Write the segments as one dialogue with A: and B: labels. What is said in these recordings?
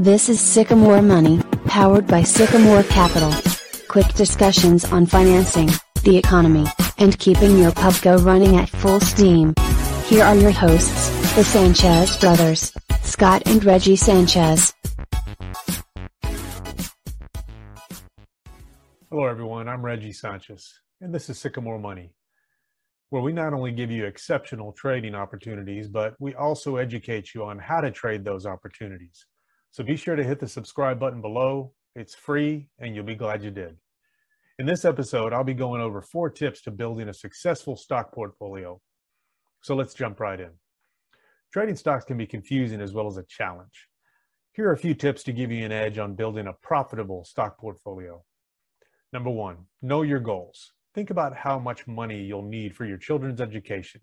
A: This is Sycamore Money, powered by Sycamore Capital. Quick discussions on financing, the economy, and keeping your pubco running at full steam. Here are your hosts, the Sanchez brothers, Scott and Reggie Sanchez.
B: Hello, everyone. I'm Reggie Sanchez, and this is Sycamore Money, where we not only give you exceptional trading opportunities, but we also educate you on how to trade those opportunities. So be sure to hit the subscribe button below. It's free, and you'll be glad you did. In this episode, I'll be going over four tips to building a successful stock portfolio. So let's jump right in. Trading stocks can be confusing as well as a challenge. Here are a few tips to give you an edge on building a profitable stock portfolio. Number one, know your goals. Think about how much money you'll need for your children's education,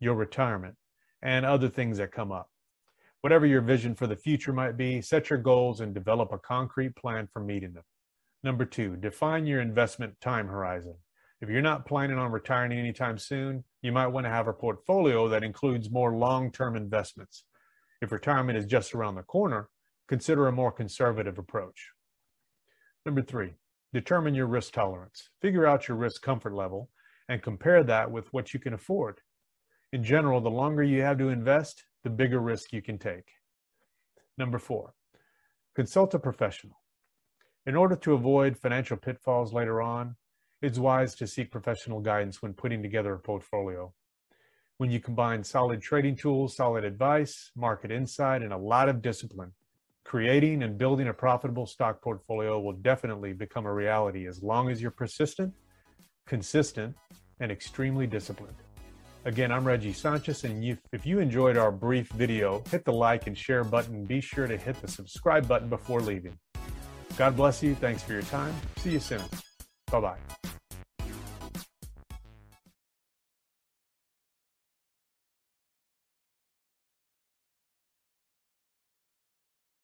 B: your retirement, and other things that come up. Whatever your vision for the future might be, set your goals and develop a concrete plan for meeting them. Number two, define your investment time horizon. If you're not planning on retiring anytime soon, you might want to have a portfolio that includes more long term investments. If retirement is just around the corner, consider a more conservative approach. Number three, Determine your risk tolerance. Figure out your risk comfort level and compare that with what you can afford. In general, the longer you have to invest, the bigger risk you can take. Number four, consult a professional. In order to avoid financial pitfalls later on, it's wise to seek professional guidance when putting together a portfolio. When you combine solid trading tools, solid advice, market insight, and a lot of discipline, Creating and building a profitable stock portfolio will definitely become a reality as long as you're persistent, consistent, and extremely disciplined. Again, I'm Reggie Sanchez, and you, if you enjoyed our brief video, hit the like and share button. Be sure to hit the subscribe button before leaving. God bless you. Thanks for your time. See you soon. Bye bye.